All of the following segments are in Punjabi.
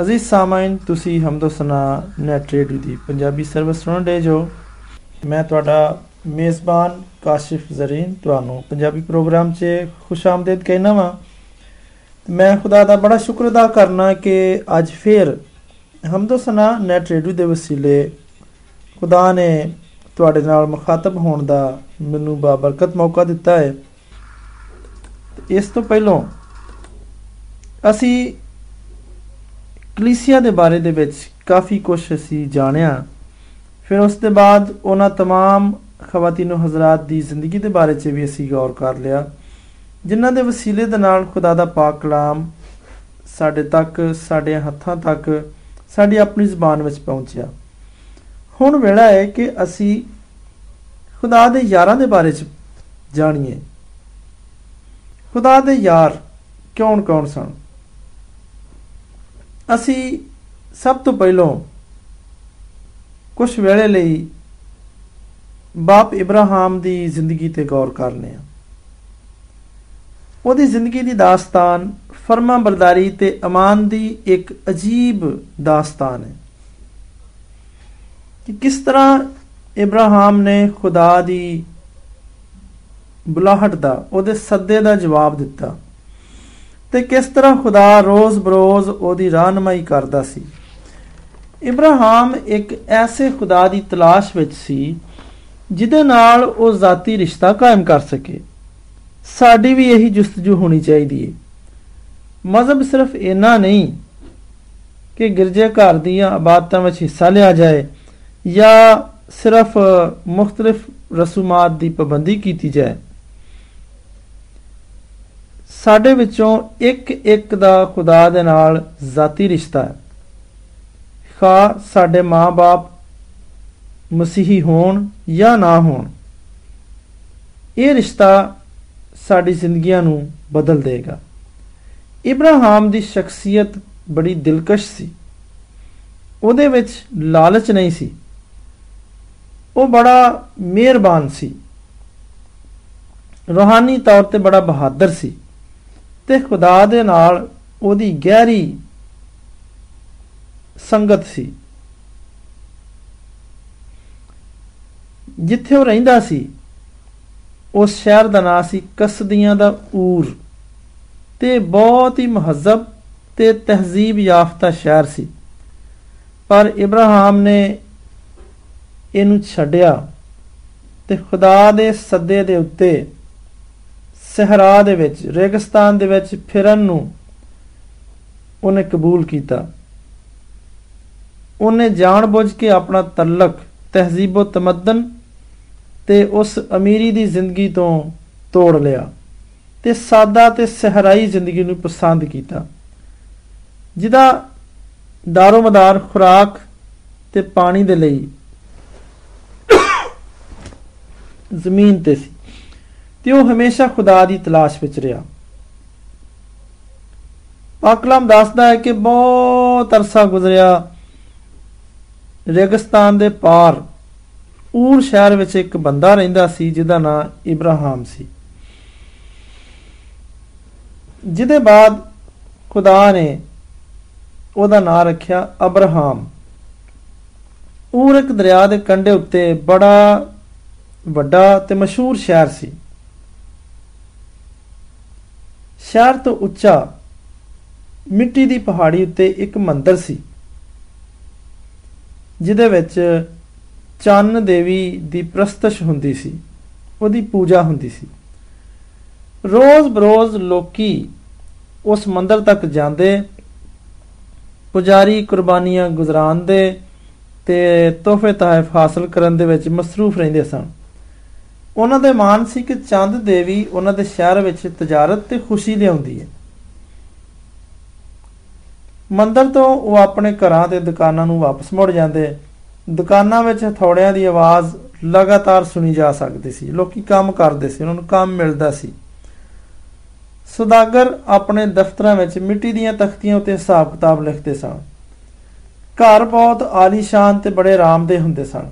ਅਜ਼ੀਜ਼ ਸਾਮਾਈਨ, ਤੁਸੀਂ ਹਮਦੋ ਸਨਾ ਨੈਟ ਰੇਡੀਓ ਦੀ ਪੰਜਾਬੀ ਸਰਵਿਸ ਸੁਣ ਰਹੇ ਜੋ। ਮੈਂ ਤੁਹਾਡਾ ਮੇਜ਼ਬਾਨ ਕਾਸ਼ਿਫ ਜ਼ਰੀਨ, ਤੁਹਾਨੂੰ ਪੰਜਾਬੀ ਪ੍ਰੋਗਰਾਮ 'ਚ ਖੁਸ਼ਾਮਦੀਦ ਕਹਿਣਾ ਵਾਂ। ਮੈਂ ਖੁਦਾ ਦਾ ਬੜਾ ਸ਼ੁਕਰ ਅਦਾ ਕਰਨਾ ਕਿ ਅੱਜ ਫੇਰ ਹਮਦੋ ਸਨਾ ਨੈਟ ਰੇਡੀਓ ਦੇ ਵਸੀਲੇ ਖੁਦਾ ਨੇ ਤੁਹਾਡੇ ਨਾਲ ਮੁਖਾਤਬ ਹੋਣ ਦਾ ਮੈਨੂੰ ਬਾਬਰਕਤ ਮੌਕਾ ਦਿੱਤਾ ਹੈ। ਇਸ ਤੋਂ ਪਹਿਲਾਂ ਅਸੀਂ ਕਲੀਸਿਆ ਦੇ ਬਾਰੇ ਦੇ ਵਿੱਚ ਕਾਫੀ ਕੁਝ ਅਸੀਂ ਜਾਣਿਆ ਫਿਰ ਉਸ ਦੇ ਬਾਅਦ ਉਹਨਾਂ तमाम ਖਵਾਤੀਨੋ ਹਜ਼ਰਤ ਦੀ ਜ਼ਿੰਦਗੀ ਦੇ ਬਾਰੇ 'ਚ ਵੀ ਅਸੀਂ ਗੌਰ ਕਰ ਲਿਆ ਜਿਨ੍ਹਾਂ ਦੇ ਵਸੀਲੇ ਦੇ ਨਾਲ ਖੁਦਾ ਦਾ ਪਾਕ ਕਲਾਮ ਸਾਡੇ ਤੱਕ ਸਾਡੇ ਹੱਥਾਂ ਤੱਕ ਸਾਡੀ ਆਪਣੀ ਜ਼ੁਬਾਨ ਵਿੱਚ ਪਹੁੰਚਿਆ ਹੁਣ ਵੇਲਾ ਹੈ ਕਿ ਅਸੀਂ ਖੁਦਾ ਦੇ ਯਾਰਾਂ ਦੇ ਬਾਰੇ 'ਚ ਜਾਣੀਏ ਖੁਦਾ ਦੇ ਯਾਰ ਕੌਣ-ਕੌਣ ਸਨ ਅਸੀਂ ਸਭ ਤੋਂ ਪਹਿਲਾਂ ਕੁਝ ਵੇਲੇ ਲਈ ਬਾਪ ਇਬਰਾਹਿਮ ਦੀ ਜ਼ਿੰਦਗੀ ਤੇ ਗੌਰ ਕਰਨੇ ਆ ਉਹਦੀ ਜ਼ਿੰਦਗੀ ਦੀ ਦਾਸਤਾਨ, ਫਰਮਾ ਬਰਦਾਰੀ ਤੇ ਅਮਾਨ ਦੀ ਇੱਕ ਅਜੀਬ ਦਾਸਤਾਨ ਹੈ। ਕਿ ਕਿਸ ਤਰ੍ਹਾਂ ਇਬਰਾਹਿਮ ਨੇ ਖੁਦਾ ਦੀ ਬੁਲਾਹਟ ਦਾ, ਉਹਦੇ ਸੱਦੇ ਦਾ ਜਵਾਬ ਦਿੱਤਾ। ਤੇ ਕਿਸ ਤਰ੍ਹਾਂ ਖੁਦਾ ਰੋਜ਼ ਬਰੋਜ਼ ਉਹਦੀ ਰਾਹਨਮਾਈ ਕਰਦਾ ਸੀ? ਇਬਰਾਹਿਮ ਇੱਕ ਐਸੇ ਖੁਦਾ ਦੀ ਤਲਾਸ਼ ਵਿੱਚ ਸੀ, ਜਿਹਦੇ ਨਾਲ ਉਹ ਜ਼ਾਤੀ ਰਿਸ਼ਤਾ ਕਾਇਮ ਕਰ ਸਕੇ। ਸਾਡੀ ਵੀ ਇਹੀ ਜੁਸਤਜੂ ਹੋਣੀ ਚਾਹੀਦੀ ਹੈ ਮਜ਼ਹਬ ਸਿਰਫ ਇਨਾ ਨਹੀਂ ਕਿ ਗਿਰਜੇ ਘਰ ਦੀਆਂ ਆਬਾਦਤਾਂ ਵਿੱਚ ਹਿੱਸਾ ਲਿਆ ਜਾਏ ਜਾਂ ਸਿਰਫ ਮੁxtਲਿਫ ਰਸੂਮਾਤ ਦੀ ਪਾਬੰਦੀ ਕੀਤੀ ਜਾਏ। ਸਾਡੇ ਵਿੱਚੋਂ ਇੱਕ ਇੱਕ ਦਾ ਖੁਦਾ ਦੇ ਨਾਲ ਜ਼ਾਤੀ ਰਿਸ਼ਤਾ ਹੈ। ਖਾ ਸਾਡੇ ਮਾਪੇ ਮਸੀਹੀ ਹੋਣ ਜਾਂ ਨਾ ਹੋਣ, ਇਹ ਰਿਸ਼ਤਾ ਸਾਡੀ ਜ਼ਿੰਦਗੀਆਂ ਨੂੰ ਬਦਲ ਦੇਗਾ। ਇਬਰਾਹਿਮ ਦੀ ਸ਼ਖਸੀਅਤ ਬੜੀ ਦਿਲਕਸ਼ ਸੀ। ਉਹਦੇ ਵਿੱਚ ਲਾਲਚ ਨਹੀਂ ਸੀ। ਉਹ ਬੜਾ ਮਿਹਰਬਾਨ ਸੀ। ਰੋਹਾਨੀ ਤੌਰ ਤੇ ਬੜਾ ਬਹਾਦਰ ਸੀ। ਤੇ ਖੁਦਾ ਦੇ ਨਾਲ ਉਹਦੀ ਗਹਿਰੀ ਸੰਗਤ ਸੀ। ਜਿੱਥੇ ਉਹ ਰਹਿੰਦਾ ਸੀ, ਉਸ ਸ਼ਹਿਰ ਦਾ ਨਾਂ ਸੀ ਕਸਦੀਆਂ ਦਾ ਊਰ ਤੇ ਬਹੁਤ ਹੀ ਮਹੱਜ਼ਬ ਤੇ ਤਹਿਜ਼ੀਬ ਯਾਫਤਾ ਸ਼ਹਿਰ ਸੀ। ਪਰ ਇਬਰਾਹਿਮ ਨੇ ਇਹਨੂੰ ਛੱਡਿਆ ਤੇ ਖੁਦਾ ਦੇ ਸੱਦੇ ਦੇ ਉੱਤੇ ਸਹਰਾ ਦੇ ਵਿੱਚ, ਰੇਗਿਸਤਾਨ ਦੇ ਵਿੱਚ ਫਿਰਨ ਨੂੰ ਉਹਨੇ ਕਬੂਲ ਕੀਤਾ। ਉਹਨੇ ਜਾਣਬੁੱਝ ਕੇ ਆਪਣਾ ਤਲਕ, ਤਹਿਜ਼ੀਬੋ ਤਮਦਨ ਤੇ ਉਸ ਅਮੀਰੀ ਦੀ ਜ਼ਿੰਦਗੀ ਤੋਂ ਤੋੜ ਲਿਆ ਤੇ ਸਾਦਾ ਤੇ ਸਹਰਾਈ ਜ਼ਿੰਦਗੀ ਨੂੰ ਪਸੰਦ ਕੀਤਾ। ਜਿਹਦਾ ਦਾਰੋਮਦਾਰ ਖੁਰਾਕ ਤੇ ਪਾਣੀ ਦੇ ਲਈ ਜ਼ਮੀਨ ਤੇ ਸੀ। ਤੇ ਉਹ ਹਮੇਸ਼ਾ ਖੁਦਾ ਦੀ ਤਲਾਸ਼ ਵਿੱਚ ਰਿਹਾ। ਪਾਕਲਾਮ ਦੱਸਦਾ ਹੈ ਕਿ ਬਹੁਤ ਅਰਸਾ ਗੁਜ਼ਰਿਆ। ਰੇਗਿਸਤਾਨ ਦੇ ਪਾਰ ਊਰ ਸ਼ਹਿਰ ਵਿੱਚ ਇੱਕ ਬੰਦਾ ਰਹਿੰਦਾ ਸੀ, ਜਿਹਦਾ ਨਾਮ ਇਬਰਾਹਿਮ ਸੀ। ਜਿਹਦੇ ਬਾਅਦ ਖੁਦਾ ਨੇ ਉਹਦਾ ਨਾਮ ਰੱਖਿਆ ਅਬਰਾਹਮ। ਊਰ ਇੱਕ ਦਰਿਆ ਦੇ ਕੰਢੇ ਉੱਤੇ ਬੜਾ ਵੱਡਾ ਤੇ ਮਸ਼ਹੂਰ ਸ਼ਹਿਰ ਸੀ। ਸ਼ਹਿਰ ਤੋਂ ਉੱਚਾ ਮਿੱਟੀ ਦੀ ਪਹਾੜੀ ਉੱਤੇ ਇੱਕ ਮੰਦਰ ਸੀ, ਜਿਹਦੇ ਵਿੱਚ ਚੰਨ ਦੇਵੀ ਦੀ ਪ੍ਰਸਤਸ਼ ਹੁੰਦੀ ਸੀ, ਉਹਦੀ ਪੂਜਾ ਹੁੰਦੀ ਸੀ। ਰੋਜ਼ ਬਰੋਜ਼ ਲੋਕੀ ਉਸ ਮੰਦਰ ਤੱਕ ਜਾਂਦੇ, ਪੁਜਾਰੀ ਕੁਰਬਾਨੀਆਂ ਗੁਜ਼ਰਾਉਂਦੇ ਤੇ ਤੋਹਫੇ ਤਹਫ ਹਾਸਲ ਕਰਨ ਦੇ ਵਿੱਚ ਮਸਰੂਫ ਰਹਿੰਦੇ ਸਨ। ਉਹਨਾਂ ਦੇ ਮਾਨ ਸੀ ਕਿ ਚੰਦ ਦੇਵੀ ਉਹਨਾਂ ਦੇ ਸ਼ਹਿਰ ਵਿੱਚ ਤਜਾਰਤ ਤੇ ਖੁਸ਼ੀ ਲਿਆਉਂਦੀ ਹੈ। ਮੰਦਰ ਤੋਂ ਉਹ ਆਪਣੇ ਘਰਾਂ ਤੇ ਦੁਕਾਨਾਂ ਨੂੰ ਵਾਪਸ ਮੁੜ ਜਾਂਦੇ। ਦੁਕਾਨਾਂ ਵਿੱਚ ਹਥੌੜਿਆਂ ਦੀ ਆਵਾਜ਼ ਲਗਾਤਾਰ ਸੁਣੀ ਜਾ ਸਕਦੀ ਸੀ। ਲੋਕੀ ਕੰਮ ਕਰਦੇ ਸੀ, ਉਹਨਾਂ ਨੂੰ ਕੰਮ ਮਿਲਦਾ ਸੀ। ਸੁਦਾਗਰ ਆਪਣੇ ਦਫ਼ਤਰਾਂ ਵਿੱਚ ਮਿੱਟੀ ਦੀਆਂ ਤਖਤੀਆਂ ਉੱਤੇ ਹਿਸਾਬ ਕਿਤਾਬ ਲਿਖਦੇ ਸਨ। ਘਰ ਬਹੁਤ ਆਲੀਸ਼ਾਨ ਤੇ ਬੜੇ ਆਰਾਮਦੇ ਹੁੰਦੇ ਸਨ।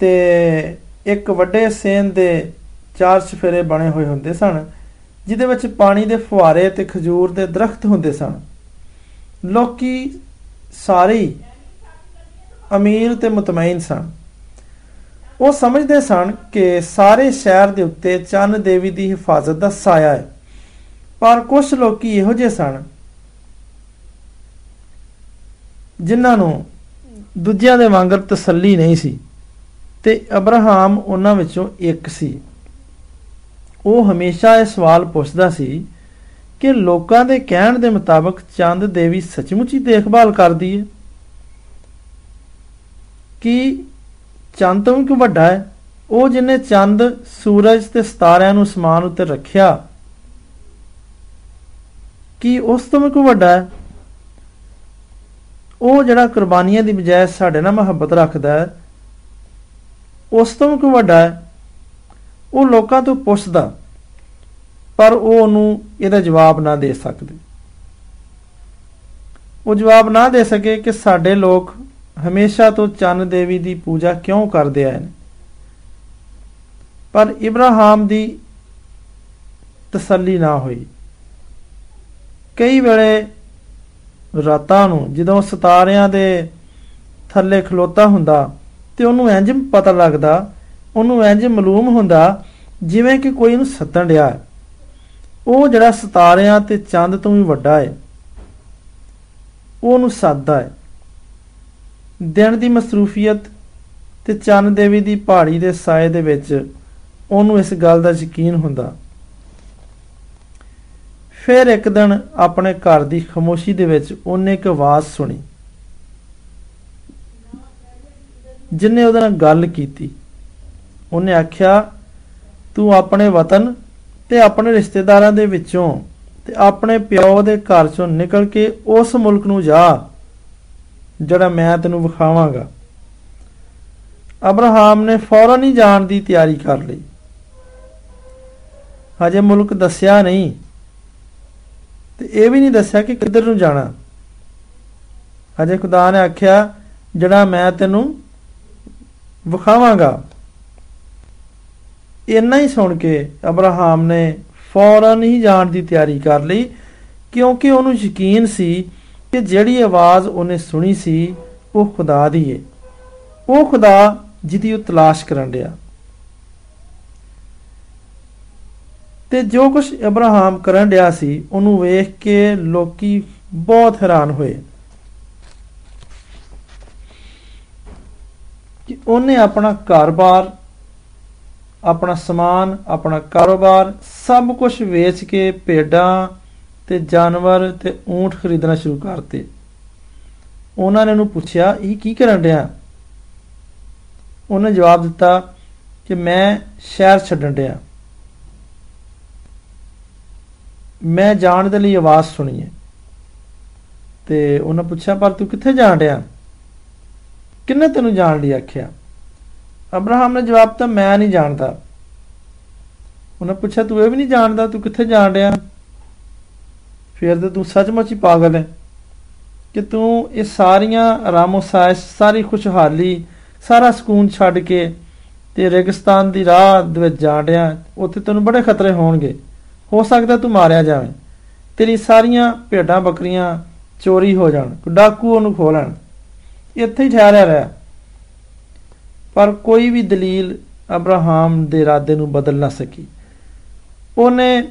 ਤੇ ਇੱਕ ਵੱਡੇ ਸੇਨ ਦੇ ਚਾਰ ਚਫੇਰੇ ਬਣੇ ਹੋਏ ਹੁੰਦੇ ਸਨ, ਜਿਹਦੇ ਵਿੱਚ ਪਾਣੀ ਦੇ ਫੁਹਾਰੇ ਤੇ ਖਜੂਰ ਦੇ ਦਰਖਤ ਹੁੰਦੇ ਸਨ। ਲੋਕੀ ਸਾਰੇ ਅਮੀਰ ਤੇ ਮਤਮੈਨ ਸਨ। ਉਹ ਸਮਝਦੇ ਸਨ ਕਿ ਸਾਰੇ ਸ਼ਹਿਰ ਦੇ ਉੱਤੇ ਚੰਨ ਦੇਵੀ ਦੀ ਹਿਫਾਜ਼ਤ ਦਾ ਸਾਇਆ ਹੈ, ਪਰ ਕੁਝ ਲੋਕੀ ਇਹੋ ਜਿਹੇ ਸਨ ਜਿਨ੍ਹਾਂ ਨੂੰ ਦੂਜਿਆਂ ਦੇ ਵਾਂਗਰ ਤਸੱਲੀ ਨਹੀਂ ਸੀ। ਤੇ ਅਬਰਾਹਮ ਉਹਨਾਂ ਵਿੱਚੋਂ ਇੱਕ ਸੀ। ਉਹ ਹਮੇਸ਼ਾ ਇਹ ਸਵਾਲ ਪੁੱਛਦਾ ਸੀ ਕਿ ਲੋਕਾਂ ਦੇ ਕਹਿਣ ਦੇ ਮੁਤਾਬਕ ਚੰਦ ਦੇਵੀ ਸੱਚਮੁੱਚ ਹੀ ਦੇਖਭਾਲ ਕਰਦੀ ਹੈ? ਕਿ ਚੰਦ ਤੋਂ ਵੀ ਕੋਈ ਵੱਡਾ ਹੈ? ਉਹ ਜਿਨੇ ਚੰਦ, ਸੂਰਜ ਤੇ ਸਿਤਾਰਿਆਂ ਨੂੰ ਅਸਮਾਨ ਉੱਤੇ ਰੱਖਿਆ, ਕੀ ਉਸ ਤੋਂ ਵੀ ਕੋਈ ਵੱਡਾ ਹੈ? ਉਹ ਜਿਹੜਾ ਕੁਰਬਾਨੀਆਂ ਦੀ ਬਜਾਏ ਸਾਡੇ ਨਾਲ ਮੁਹੱਬਤ ਰੱਖਦਾ ਹੈ ਉਸ ਤੋਂ ਵੀ ਕੋਈ ਵੱਡਾ ਹੈ, ਉਹ ਲੋਕਾਂ ਤੋਂ ਪੁੱਛਦਾ, ਪਰ ਉਹ ਉਹਨੂੰ ਇਹਦਾ ਜਵਾਬ ਨਾ ਦੇ ਸਕਦੇ। ਉਹ ਜਵਾਬ ਨਾ ਦੇ ਸਕੇ ਕਿ ਸਾਡੇ ਲੋਕ ਹਮੇਸ਼ਾ ਤੋਂ ਚੰਨ ਦੇਵੀ ਦੀ ਪੂਜਾ ਕਿਉਂ ਕਰਦੇ ਆਏ ਨੇ। ਪਰ ਇਬਰਾਹਿਮ ਦੀ ਤਸੱਲੀ ਨਾ ਹੋਈ। ਕਈ ਵੇਲੇ ਰਾਤਾਂ ਨੂੰ ਜਦੋਂ ਸਿਤਾਰਿਆਂ ਦੇ ਥੱਲੇ ਖਲੋਤਾ ਹੁੰਦਾ ਤੇ ਉਹਨੂੰ ਇੰਜ ਪਤਾ ਲੱਗਦਾ, ਉਹਨੂੰ ਇੰਜ ਮਾਲੂਮ ਹੁੰਦਾ ਜਿਵੇਂ ਕਿ ਕੋਈ ਉਹਨੂੰ ਸੱਦਣ ਡਿਆ ਹੈ। ਉਹ ਜਿਹੜਾ ਸਿਤਾਰਿਆਂ ਤੇ ਚੰਦ ਤੋਂ ਵੀ ਵੱਡਾ ਹੈ, ਉਹ ਉਹਨੂੰ ਸੱਦਦਾ ਹੈ। ਦਿਨ ਦੀ ਮਸਰੂਫੀਅਤ ਤੇ ਚੰਨ ਦੇਵੀ ਦੀ ਪਹਾੜੀ ਦੇ ਸਾਏ ਦੇ ਵਿੱਚ ਉਹਨੂੰ ਇਸ ਗੱਲ ਦਾ ਯਕੀਨ ਹੁੰਦਾ। ਫਿਰ ਇੱਕ ਦਿਨ ਆਪਣੇ ਘਰ ਦੀ ਖਮੋਸ਼ੀ ਦੇ ਵਿੱਚ ਉਹਨੇ ਇੱਕ ਆਵਾਜ਼ ਸੁਣੀ। ਜਿਨੇ ਉਹਦੇ ਨਾਲ ਗੱਲ ਕੀਤੀ, ਉਹਨੇ ਆਖਿਆ, ਤੂੰ ਆਪਣੇ ਵਤਨ ਤੇ ਆਪਣੇ ਰਿਸ਼ਤੇਦਾਰਾਂ ਦੇ ਵਿੱਚੋਂ ਤੇ ਆਪਣੇ ਪਿਓ ਦੇ ਘਰ ਚੋਂ ਨਿਕਲ ਕੇ ਉਸ ਮੁਲਕ ਨੂੰ ਜਾ, ਜਿਹੜਾ ਮੈਂ ਤੈਨੂੰ ਵਿਖਾਵਾਂਗਾ। ਅਬਰਾਹਮ ਨੇ ਫੌਰਨ ਹੀ ਜਾਣ ਦੀ ਤਿਆਰੀ ਕਰ ਲਈ। ਹਜੇ ਮੁਲਕ ਦੱਸਿਆ ਨਹੀਂ ਤੇ ਇਹ ਵੀ ਨਹੀਂ ਦੱਸਿਆ ਕਿ ਕਿੱਧਰ ਨੂੰ ਜਾਣਾ। ਹਜੇ ਖੁਦਾ ਨੇ ਆਖਿਆ, ਜਿਹੜਾ ਮੈਂ ਤੈਨੂੰ ਵਿਖਾਵਾਂਗਾ। ਇੰਨਾ ਹੀ ਸੁਣ ਕੇ ਅਬਰਾਹਮ ਨੇ ਫੌਰਨ ਹੀ ਜਾਣ ਦੀ ਤਿਆਰੀ ਕਰ ਲਈ, ਕਿਉਂਕਿ ਉਹਨੂੰ ਯਕੀਨ ਸੀ ਕਿ ਜਿਹੜੀ ਆਵਾਜ਼ ਉਹਨੇ ਸੁਣੀ ਸੀ, ਉਹ ਖੁਦਾ ਦੀ ਹੈ ਉਹ ਖੁਦਾ ਜਿਹਦੀ ਉਹ ਤਲਾਸ਼ ਕਰਨ ਰਿਹਾ ਤੇ ਜੋ ਕੁਝ ਅਬਰਾਹਮ ਕਰਨ ਰਿਹਾ ਸੀ, ਉਹਨੂੰ ਵੇਖ ਕੇ ਲੋਕੀ ਬਹੁਤ ਹੈਰਾਨ ਹੋਏ। ਕਿ ਉਹਨੇ ਆਪਣਾ ਘਰ-ਬਾਰ ਆਪਣਾ ਸਮਾਨ, ਆਪਣਾ ਕਾਰੋਬਾਰ ਸਭ ਕੁਝ ਵੇਚ ਕੇ ਭੇਡਾਂ ਤੇ ਜਾਨਵਰ ਤੇ ਊਂਠ ਖਰੀਦਣਾ ਸ਼ੁਰੂ ਕਰਤੇ। ਉਹਨਾਂ ਨੇ ਉਹਨੂੰ ਪੁੱਛਿਆ, ਇਹ ਕੀ ਕਰਨ ਰਿਹਾ ਉਹਨੇ ਜਵਾਬ ਦਿੱਤਾ ਕਿ ਮੈਂ ਸ਼ਹਿਰ ਛੱਡਣ ਰਿਹਾ ਮੈਂ ਜਾਣ ਦੇ ਲਈ ਆਵਾਜ਼ ਸੁਣੀ ਹੈ। ਤੇ ਉਹਨਾਂ ਪੁੱਛਿਆ, ਪਰ ਤੂੰ ਕਿੱਥੇ ਜਾਣ ਰਿਹਾ ਕਿੰਨੇ ਤੈਨੂੰ ਜਾਣ ਲਈ ਆਖਿਆ? ਅਬਰਾਹਮ ਨੇ ਜਵਾਬ ਤਾਂ ਮੈਂ ਨਹੀਂ ਜਾਣਦਾ। ਉਹਨਾਂ ਪੁੱਛਿਆ, ਤੂੰ ਇਹ ਵੀ ਨਹੀਂ ਜਾਣਦਾ, ਤੂੰ ਕਿੱਥੇ ਜਾਣ ਰਿਹਾ ਫਿਰ ਤੇ ਤੂੰ ਸੱਚਮੁੱਚ ਹੀ ਪਾਗਲ ਹੈ ਕਿ ਤੂੰ ਇਹ ਸਾਰੀਆਂ ਰਾਮੋਸਾਇਸ, ਸਾਰੀ ਖੁਸ਼ਹਾਲੀ, ਸਾਰਾ ਸਕੂਨ ਛੱਡ ਕੇ ਤੇ ਰੇਗਿਸਤਾਨ ਦੀ ਰਾਹ ਦੇ ਵਿੱਚ ਜਾਣ ਰਿਹਾ ਉੱਥੇ ਤੈਨੂੰ ਬੜੇ ਖਤਰੇ ਹੋਣਗੇ। ਹੋ ਸਕਦਾ ਤੂੰ ਮਾਰਿਆ ਜਾਵੇਂ। ਤੇਰੀ ਸਾਰੀਆਂ ਭੇਡਾਂ ਬੱਕਰੀਆਂ ਚੋਰੀ ਹੋ ਜਾਣ, ਡਾਕੂ ਉਹਨੂੰ ਖੋ ਲੈਣ। ਇੱਥੇ ਹੀ ਠਹਿਰਿਆ ਰਿਹਾ। ਪਰ ਕੋਈ ਵੀ ਦਲੀਲ ਅਬਰਾਹਮ ਦੇ ਇਰਾਦੇ ਨੂੰ ਬਦਲ ਨਾ ਸਕੀ। ਉਹਨੇ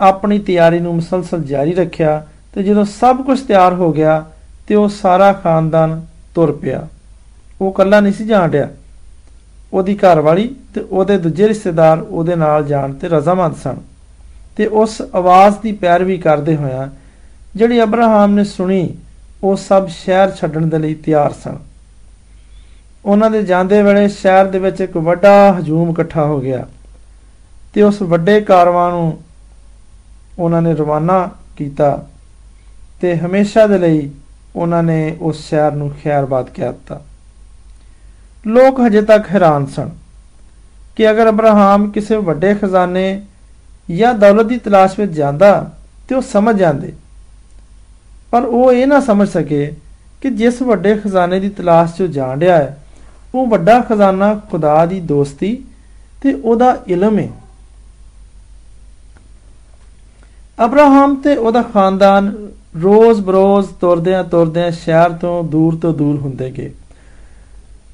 ਆਪਣੀ ਤਿਆਰੀ ਨੂੰ ਮੁਸਲਸਲ ਜਾਰੀ ਰੱਖਿਆ ਤੇ ਜਦੋਂ ਸਭ ਕੁਝ ਤਿਆਰ ਹੋ ਗਿਆ ਤੇ ਉਹ ਸਾਰਾ ਖਾਨਦਾਨ ਤੁਰ ਪਿਆ। ਉਹ ਇਕੱਲਾ ਨਹੀਂ ਸੀ ਜਾਣ ਰਿਹਾ ਉਹਦੀ ਘਰਵਾਲੀ ਤੇ ਉਹਦੇ ਦੂਜੇ ਰਿਸ਼ਤੇਦਾਰ ਉਹਦੇ ਨਾਲ ਜਾਣ ਤੇ ਰਜ਼ਾਮੰਦ ਸਨ ਤੇ ਉਸ ਆਵਾਜ਼ ਦੀ ਪੈਰਵੀ ਕਰਦੇ ਹੋਇਆ ਜਿਹੜੀ ਅਬਰਾਹਮ ਨੇ ਸੁਣੀ ਉਹ ਸਭ ਸ਼ਹਿਰ ਛੱਡਣ ਦੇ ਲਈ ਤਿਆਰ ਸਨ। ਉਹਨਾਂ ਦੇ ਜਾਂਦੇ ਵੇਲੇ ਸ਼ਹਿਰ ਦੇ ਵਿੱਚ ਇੱਕ ਵੱਡਾ ਹਜੂਮ ਇਕੱਠਾ ਹੋ ਗਿਆ ਤੇ ਉਸ ਵੱਡੇ ਕਾਰਵਾਂ ਨੂੰ ਉਹਨਾਂ ਨੇ ਰਵਾਨਾ ਕੀਤਾ ਤੇ ਹਮੇਸ਼ਾ ਦੇ ਲਈ ਉਹਨਾਂ ਨੇ ਉਸ ਸ਼ਹਿਰ ਨੂੰ ਖੈਰਬਾਦ ਕਹਿਤਾ ਲੋਕ ਹਜੇ ਤੱਕ ਹੈਰਾਨ ਸਨ ਕਿ ਅਗਰ ਅਬਰਾਹਮ ਕਿਸੇ ਵੱਡੇ ਖਜ਼ਾਨੇ ਜਾਂ ਦੌਲਤ ਦੀ ਤਲਾਸ਼ ਵਿੱਚ ਜਾਂਦਾ ਤੇ ਉਹ ਸਮਝ ਜਾਂਦੇ ਪਰ ਉਹ ਇਹ ਨਾ ਸਮਝ ਸਕੇ ਕਿ ਜਿਸ ਵੱਡੇ ਖਜ਼ਾਨੇ ਦੀ ਤਲਾਸ਼ 'ਚ ਜਾਣ ਰਿਹਾ ਹੈ, ਉਹ ਵੱਡਾ ਖਜ਼ਾਨਾ ਖੁਦਾ ਦੀ ਦੋਸਤੀ ਤੇ ਉਹਦਾ ਇਲਮ ਹੈ ਅਬਰਾਹਮ ਤੇ ਉਹਦਾ ਖਾਨਦਾਨ ਰੋਜ਼ ਬਰੋਜ਼ ਤੁਰਦਿਆਂ ਤੁਰਦਿਆਂ ਸ਼ਹਿਰ ਤੋਂ ਦੂਰ ਤੋਂ ਦੂਰ ਹੁੰਦੇ ਗਏ।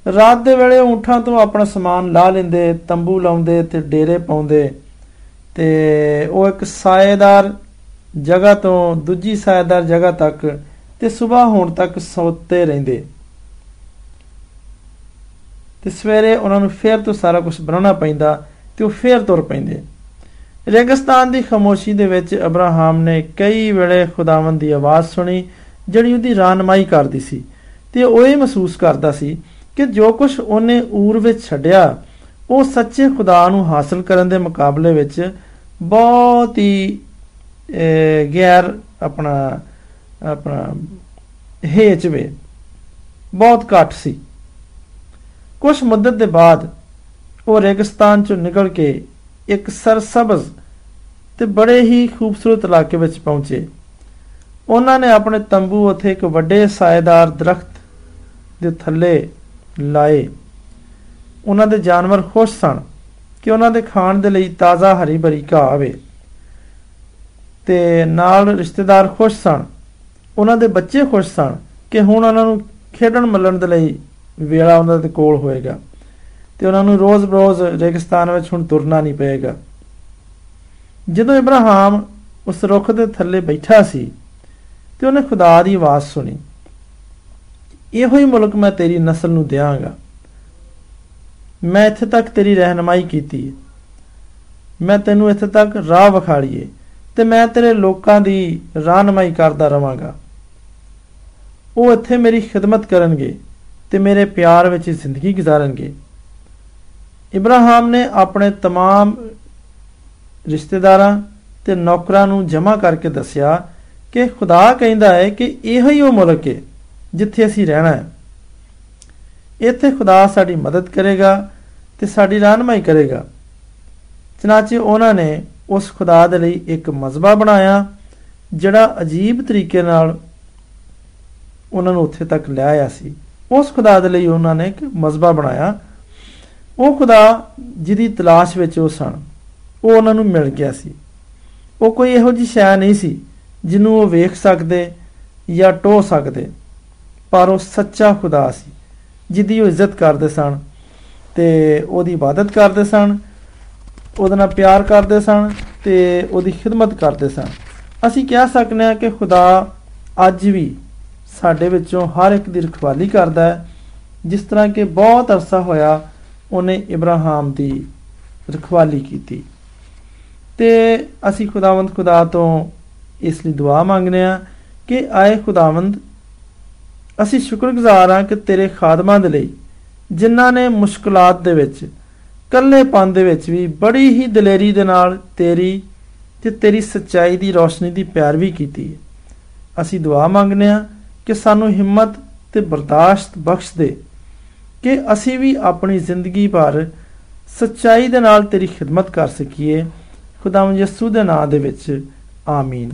ਰਾਤ ਦੇ ਵੇਲੇ ਊਂਠਾਂ ਤੋਂ ਆਪਣਾ ਸਮਾਨ ਲਾ ਲੈਂਦੇ, ਤੰਬੂ ਲਾਉਂਦੇ ਤੇ ਡੇਰੇ ਪਾਉਂਦੇ ਤੇ ਉਹ ਇੱਕ ਸਾਏਦਾਰ ਜਗ੍ਹਾ ਤੋਂ ਦੂਜੀ ਸਾਏਦਾਰ ਜਗ੍ਹਾ ਤੱਕ ਤੇ ਸਵੇਰ ਹੋਣ ਤੱਕ ਸੌਤੇ ਰਹਿੰਦੇ। ਤੇ ਸਵੇਰੇ ਉਹਨਾਂ ਨੂੰ ਫੇਰ ਤੋਂ ਸਾਰਾ ਕੁਝ ਬਣਾਉਣਾ ਪੈਂਦਾ ਤੇ ਉਹ ਫੇਰ ਤੁਰ ਪੈਂਦੇ। ਰੇਗਿਸਤਾਨ ਦੀ ਖਾਮੋਸ਼ੀ ਦੇ ਵਿੱਚ ਅਬਰਾਹਮ ਨੇ ਕਈ ਵੇਲੇ ਖੁਦਾਵੰਦ ਦੀ ਆਵਾਜ਼ ਸੁਣੀ, ਜਿਹੜੀ ਉਹਦੀ ਰਾਨਮਾਈ ਕਰਦੀ ਸੀ ਤੇ ਉਹ ਇਹ ਮਹਿਸੂਸ ਕਰਦਾ ਸੀ ਕਿ ਜੋ ਕੁਝ ਉਹਨੇ ਊਰ ਵਿੱਚ ਛੱਡਿਆ, ਉਹ ਸੱਚੇ ਖੁਦਾ ਨੂੰ ਹਾਸਲ ਕਰਨ ਦੇ ਮੁਕਾਬਲੇ ਵਿੱਚ ਬਹੁਤ ਹੀ ਗੈਰ ਆਪਣਾ ਆਪਣਾ ਹੇਚ ਵੇ। ਬਹੁਤ ਘੱਟ ਸੀ। ਕੁਝ ਮੁੱਦਤ ਦੇ ਬਾਅਦ ਉਹ ਰੇਗਿਸਤਾਨ ਚੋਂ ਨਿਕਲ ਕੇ ਇੱਕ ਸਰਸਬਜ਼ ਤੇ ਬੜੇ ਹੀ ਖੂਬਸੂਰਤ ਇਲਾਕੇ ਵਿੱਚ ਪਹੁੰਚੇ। ਉਹਨਾਂ ਨੇ ਆਪਣੇ ਤੰਬੂ ਉੱਥੇ ਇੱਕ ਵੱਡੇ ਸਾਇਦਾਰ ਦਰਖਤ ਦੇ ਥੱਲੇ ਲਾਏ। ਉਹਨਾਂ ਦੇ ਜਾਨਵਰ ਖੁਸ਼ ਸਨ ਕਿ ਉਹਨਾਂ ਦੇ ਖਾਣ ਦੇ ਲਈ ਤਾਜ਼ਾ ਹਰੀ ਭਰੀ ਘਾਹ ਆਵੇ। ਤੇ ਨਾਲ ਰਿਸ਼ਤੇਦਾਰ ਖੁਸ਼ ਸਨ। ਉਹਨਾਂ ਦੇ ਬੱਚੇ ਖੁਸ਼ ਸਨ ਕਿ ਹੁਣ ਉਹਨਾਂ ਨੂੰ ਖੇਡਣ ਮੱਲਣ ਦੇ ਲਈ ਵੇਲਾ ਉਹਨਾਂ ਦੇ ਕੋਲ ਹੋਏਗਾ ਤੇ ਉਹਨਾਂ ਨੂੰ ਰੋਜ਼-ਰੋਜ਼ ਰੇਗਿਸਤਾਨ ਵਿੱਚ ਹੁਣ ਤੁਰਨਾ ਨਹੀਂ ਪਏਗਾ। ਜਦੋਂ ਇਬਰਾਹਿਮ ਉਸ ਰੁੱਖ ਦੇ ਥੱਲੇ ਬੈਠਾ ਸੀ ਤੇ ਉਹਨੇ ਖੁਦਾ ਦੀ ਆਵਾਜ਼ ਸੁਣੀ, ਇਹੋ ਹੀ ਮੁਲਕ ਮੈਂ ਤੇਰੀ ਨਸਲ ਨੂੰ ਦਿਆਂਗਾ। ਮੈਂ ਇੱਥੇ ਤੱਕ ਤੇਰੀ ਰਹਿਨਮਾਈ ਕੀਤੀ ਮੈਂ ਤੈਨੂੰ ਇੱਥੇ ਤੱਕ ਰਾਹ ਵਿਖਾੜੀਏ ਤੇ ਮੈਂ ਤੇਰੇ ਲੋਕਾਂ ਦੀ ਰਾਨਮਾਈ ਕਰਦਾ ਰਵਾਂਗਾ। ਉਹ ਇੱਥੇ ਮੇਰੀ ਖidmat ਕਰਨਗੇ ਤੇ ਮੇਰੇ ਪਿਆਰ ਵਿੱਚ ਜ਼ਿੰਦਗੀ گزارਣਗੇ ਇਬਰਾਹਿਮ ਨੇ ਆਪਣੇ तमाम ਰਿਸ਼ਤੇਦਾਰਾਂ ਤੇ ਨੌਕਰਾਂ ਨੂੰ ਜਮ੍ਹਾਂ ਕਰਕੇ ਦੱਸਿਆ ਕਿ ਖੁਦਾ ਕਹਿੰਦਾ ਹੈ ਕਿ ਇਹੋ ਹੀ ਉਹ ਮੁਲਕ ਹੈ ਜਿੱਥੇ ਅਸੀਂ ਰਹਿਣਾ ਹੈ। ਇੱਥੇ ਖੁਦਾ ਸਾਡੀ ਮਦਦ ਕਰੇਗਾ ਤੇ ਸਾਡੀ ਰਾਨਮਾਈ ਕਰੇਗਾ। ਚਨਾਚੇ ਉਹਨਾਂ ਨੇ ਉਸ ਖੁਦਾ ਦੇ ਲਈ ਇੱਕ ਮਜ਼ਬਾ ਬਣਾਇਆ, ਜਿਹੜਾ ਅਜੀਬ ਤਰੀਕੇ ਨਾਲ ਉਹਨਾਂ ਨੂੰ ਉੱਥੇ ਤੱਕ ਲਿਆਇਆ ਸੀ। ਉਸ ਖੁਦਾ ਦੇ ਲਈ ਉਹਨਾਂ ਨੇ ਇੱਕ ਮਜ਼ਬਾ ਬਣਾਇਆ। ਉਹ ਖੁਦਾ ਜਿਹਦੀ ਤਲਾਸ਼ ਵਿੱਚ ਉਹ ਸਨ, ਉਹ ਉਹਨਾਂ ਨੂੰ ਮਿਲ ਗਿਆ ਸੀ। ਉਹ ਕੋਈ ਇਹੋ ਜਿਹੀ ਸ਼ੈ ਨਹੀਂ ਸੀ ਜਿਹਨੂੰ ਉਹ ਵੇਖ ਸਕਦੇ ਜਾਂ ਟੋ ਸਕਦੇ, ਪਰ ਉਹ ਸੱਚਾ ਖੁਦਾ ਸੀ, ਜਿਹਦੀ ਉਹ ਇੱਜ਼ਤ ਕਰਦੇ ਸਨ ਤੇ ਉਹਦੀ ਇਬਾਦਤ ਕਰਦੇ ਸਨ ਉਹਦੇ ਨਾਲ ਪਿਆਰ ਕਰਦੇ ਸਨ ਤੇ ਉਹਦੀ ਖਿਦਮਤ ਕਰਦੇ ਸਨ। ਅਸੀਂ ਕਹਿ ਸਕਨੇ ਆ ਕਿ ਖੁਦਾ ਅੱਜ ਵੀ ਸਾਡੇ ਵਿੱਚੋਂ ਹਰ ਇੱਕ ਦੀ ਰਖਵਾਲੀ ਕਰਦਾ ਹੈ। ਜਿਸ ਤਰ੍ਹਾਂ ਕਿ ਬਹੁਤ ਅਰਸਾ ਹੋਇਆ ਉਹਨੇ ਇਬਰਾਹਿਮ ਦੀ ਰਖਵਾਲੀ ਕੀਤੀ। ਤੇ ਅਸੀਂ ਖੁਦਾਵੰਦ ਖੁਦਾ ਤੋਂ ਇਸ ਲਈ ਦੁਆ ਮੰਗਨੇ ਆ ਕਿ ਆਏ ਖੁਦਾਵੰਦ, ਅਸੀਂ ਸ਼ੁਕਰਗੁਜ਼ਾਰ ਹਾਂ ਕਿ ਤੇਰੇ ਖਾਦਮਾਂ ਦੇ ਲਈ ਜਿਨ੍ਹਾਂ ਨੇ ਮੁਸ਼ਕਲਾਂ ਦੇ ਵਿੱਚ ਕੱਲੇਪਨ ਦੇ ਵਿੱਚ ਵੀ ਬੜੀ ਹੀ ਦਲੇਰੀ ਦੇ ਨਾਲ ਤੇਰੀ ਤੇ ਤੇਰੀ ਸੱਚਾਈ ਦੀ ਰੋਸ਼ਨੀ ਦੀ ਪਿਆਰਵੀ ਕੀਤੀ ਹੈ। ਅਸੀਂ ਦੁਆ ਮੰਗਨੇ ਆ ਕਿ ਸਾਨੂੰ ਹਿੰਮਤ ਤੇ ਬਰਦਾਸ਼ਤ ਬਖਸ਼ ਦੇ ਕਿ ਅਸੀਂ ਵੀ ਆਪਣੀ ਜ਼ਿੰਦਗੀ ਭਰ ਸੱਚਾਈ ਦੇ ਨਾਲ ਤੇਰੀ ਖਿਦਮਤ ਕਰ ਸਕੀਏ। ਖੁਦਾਵੰਦ ਯਿਸੂ ਦੇ ਨਾਮ ਦੇ ਵਿੱਚ, ਆਮੀਨ।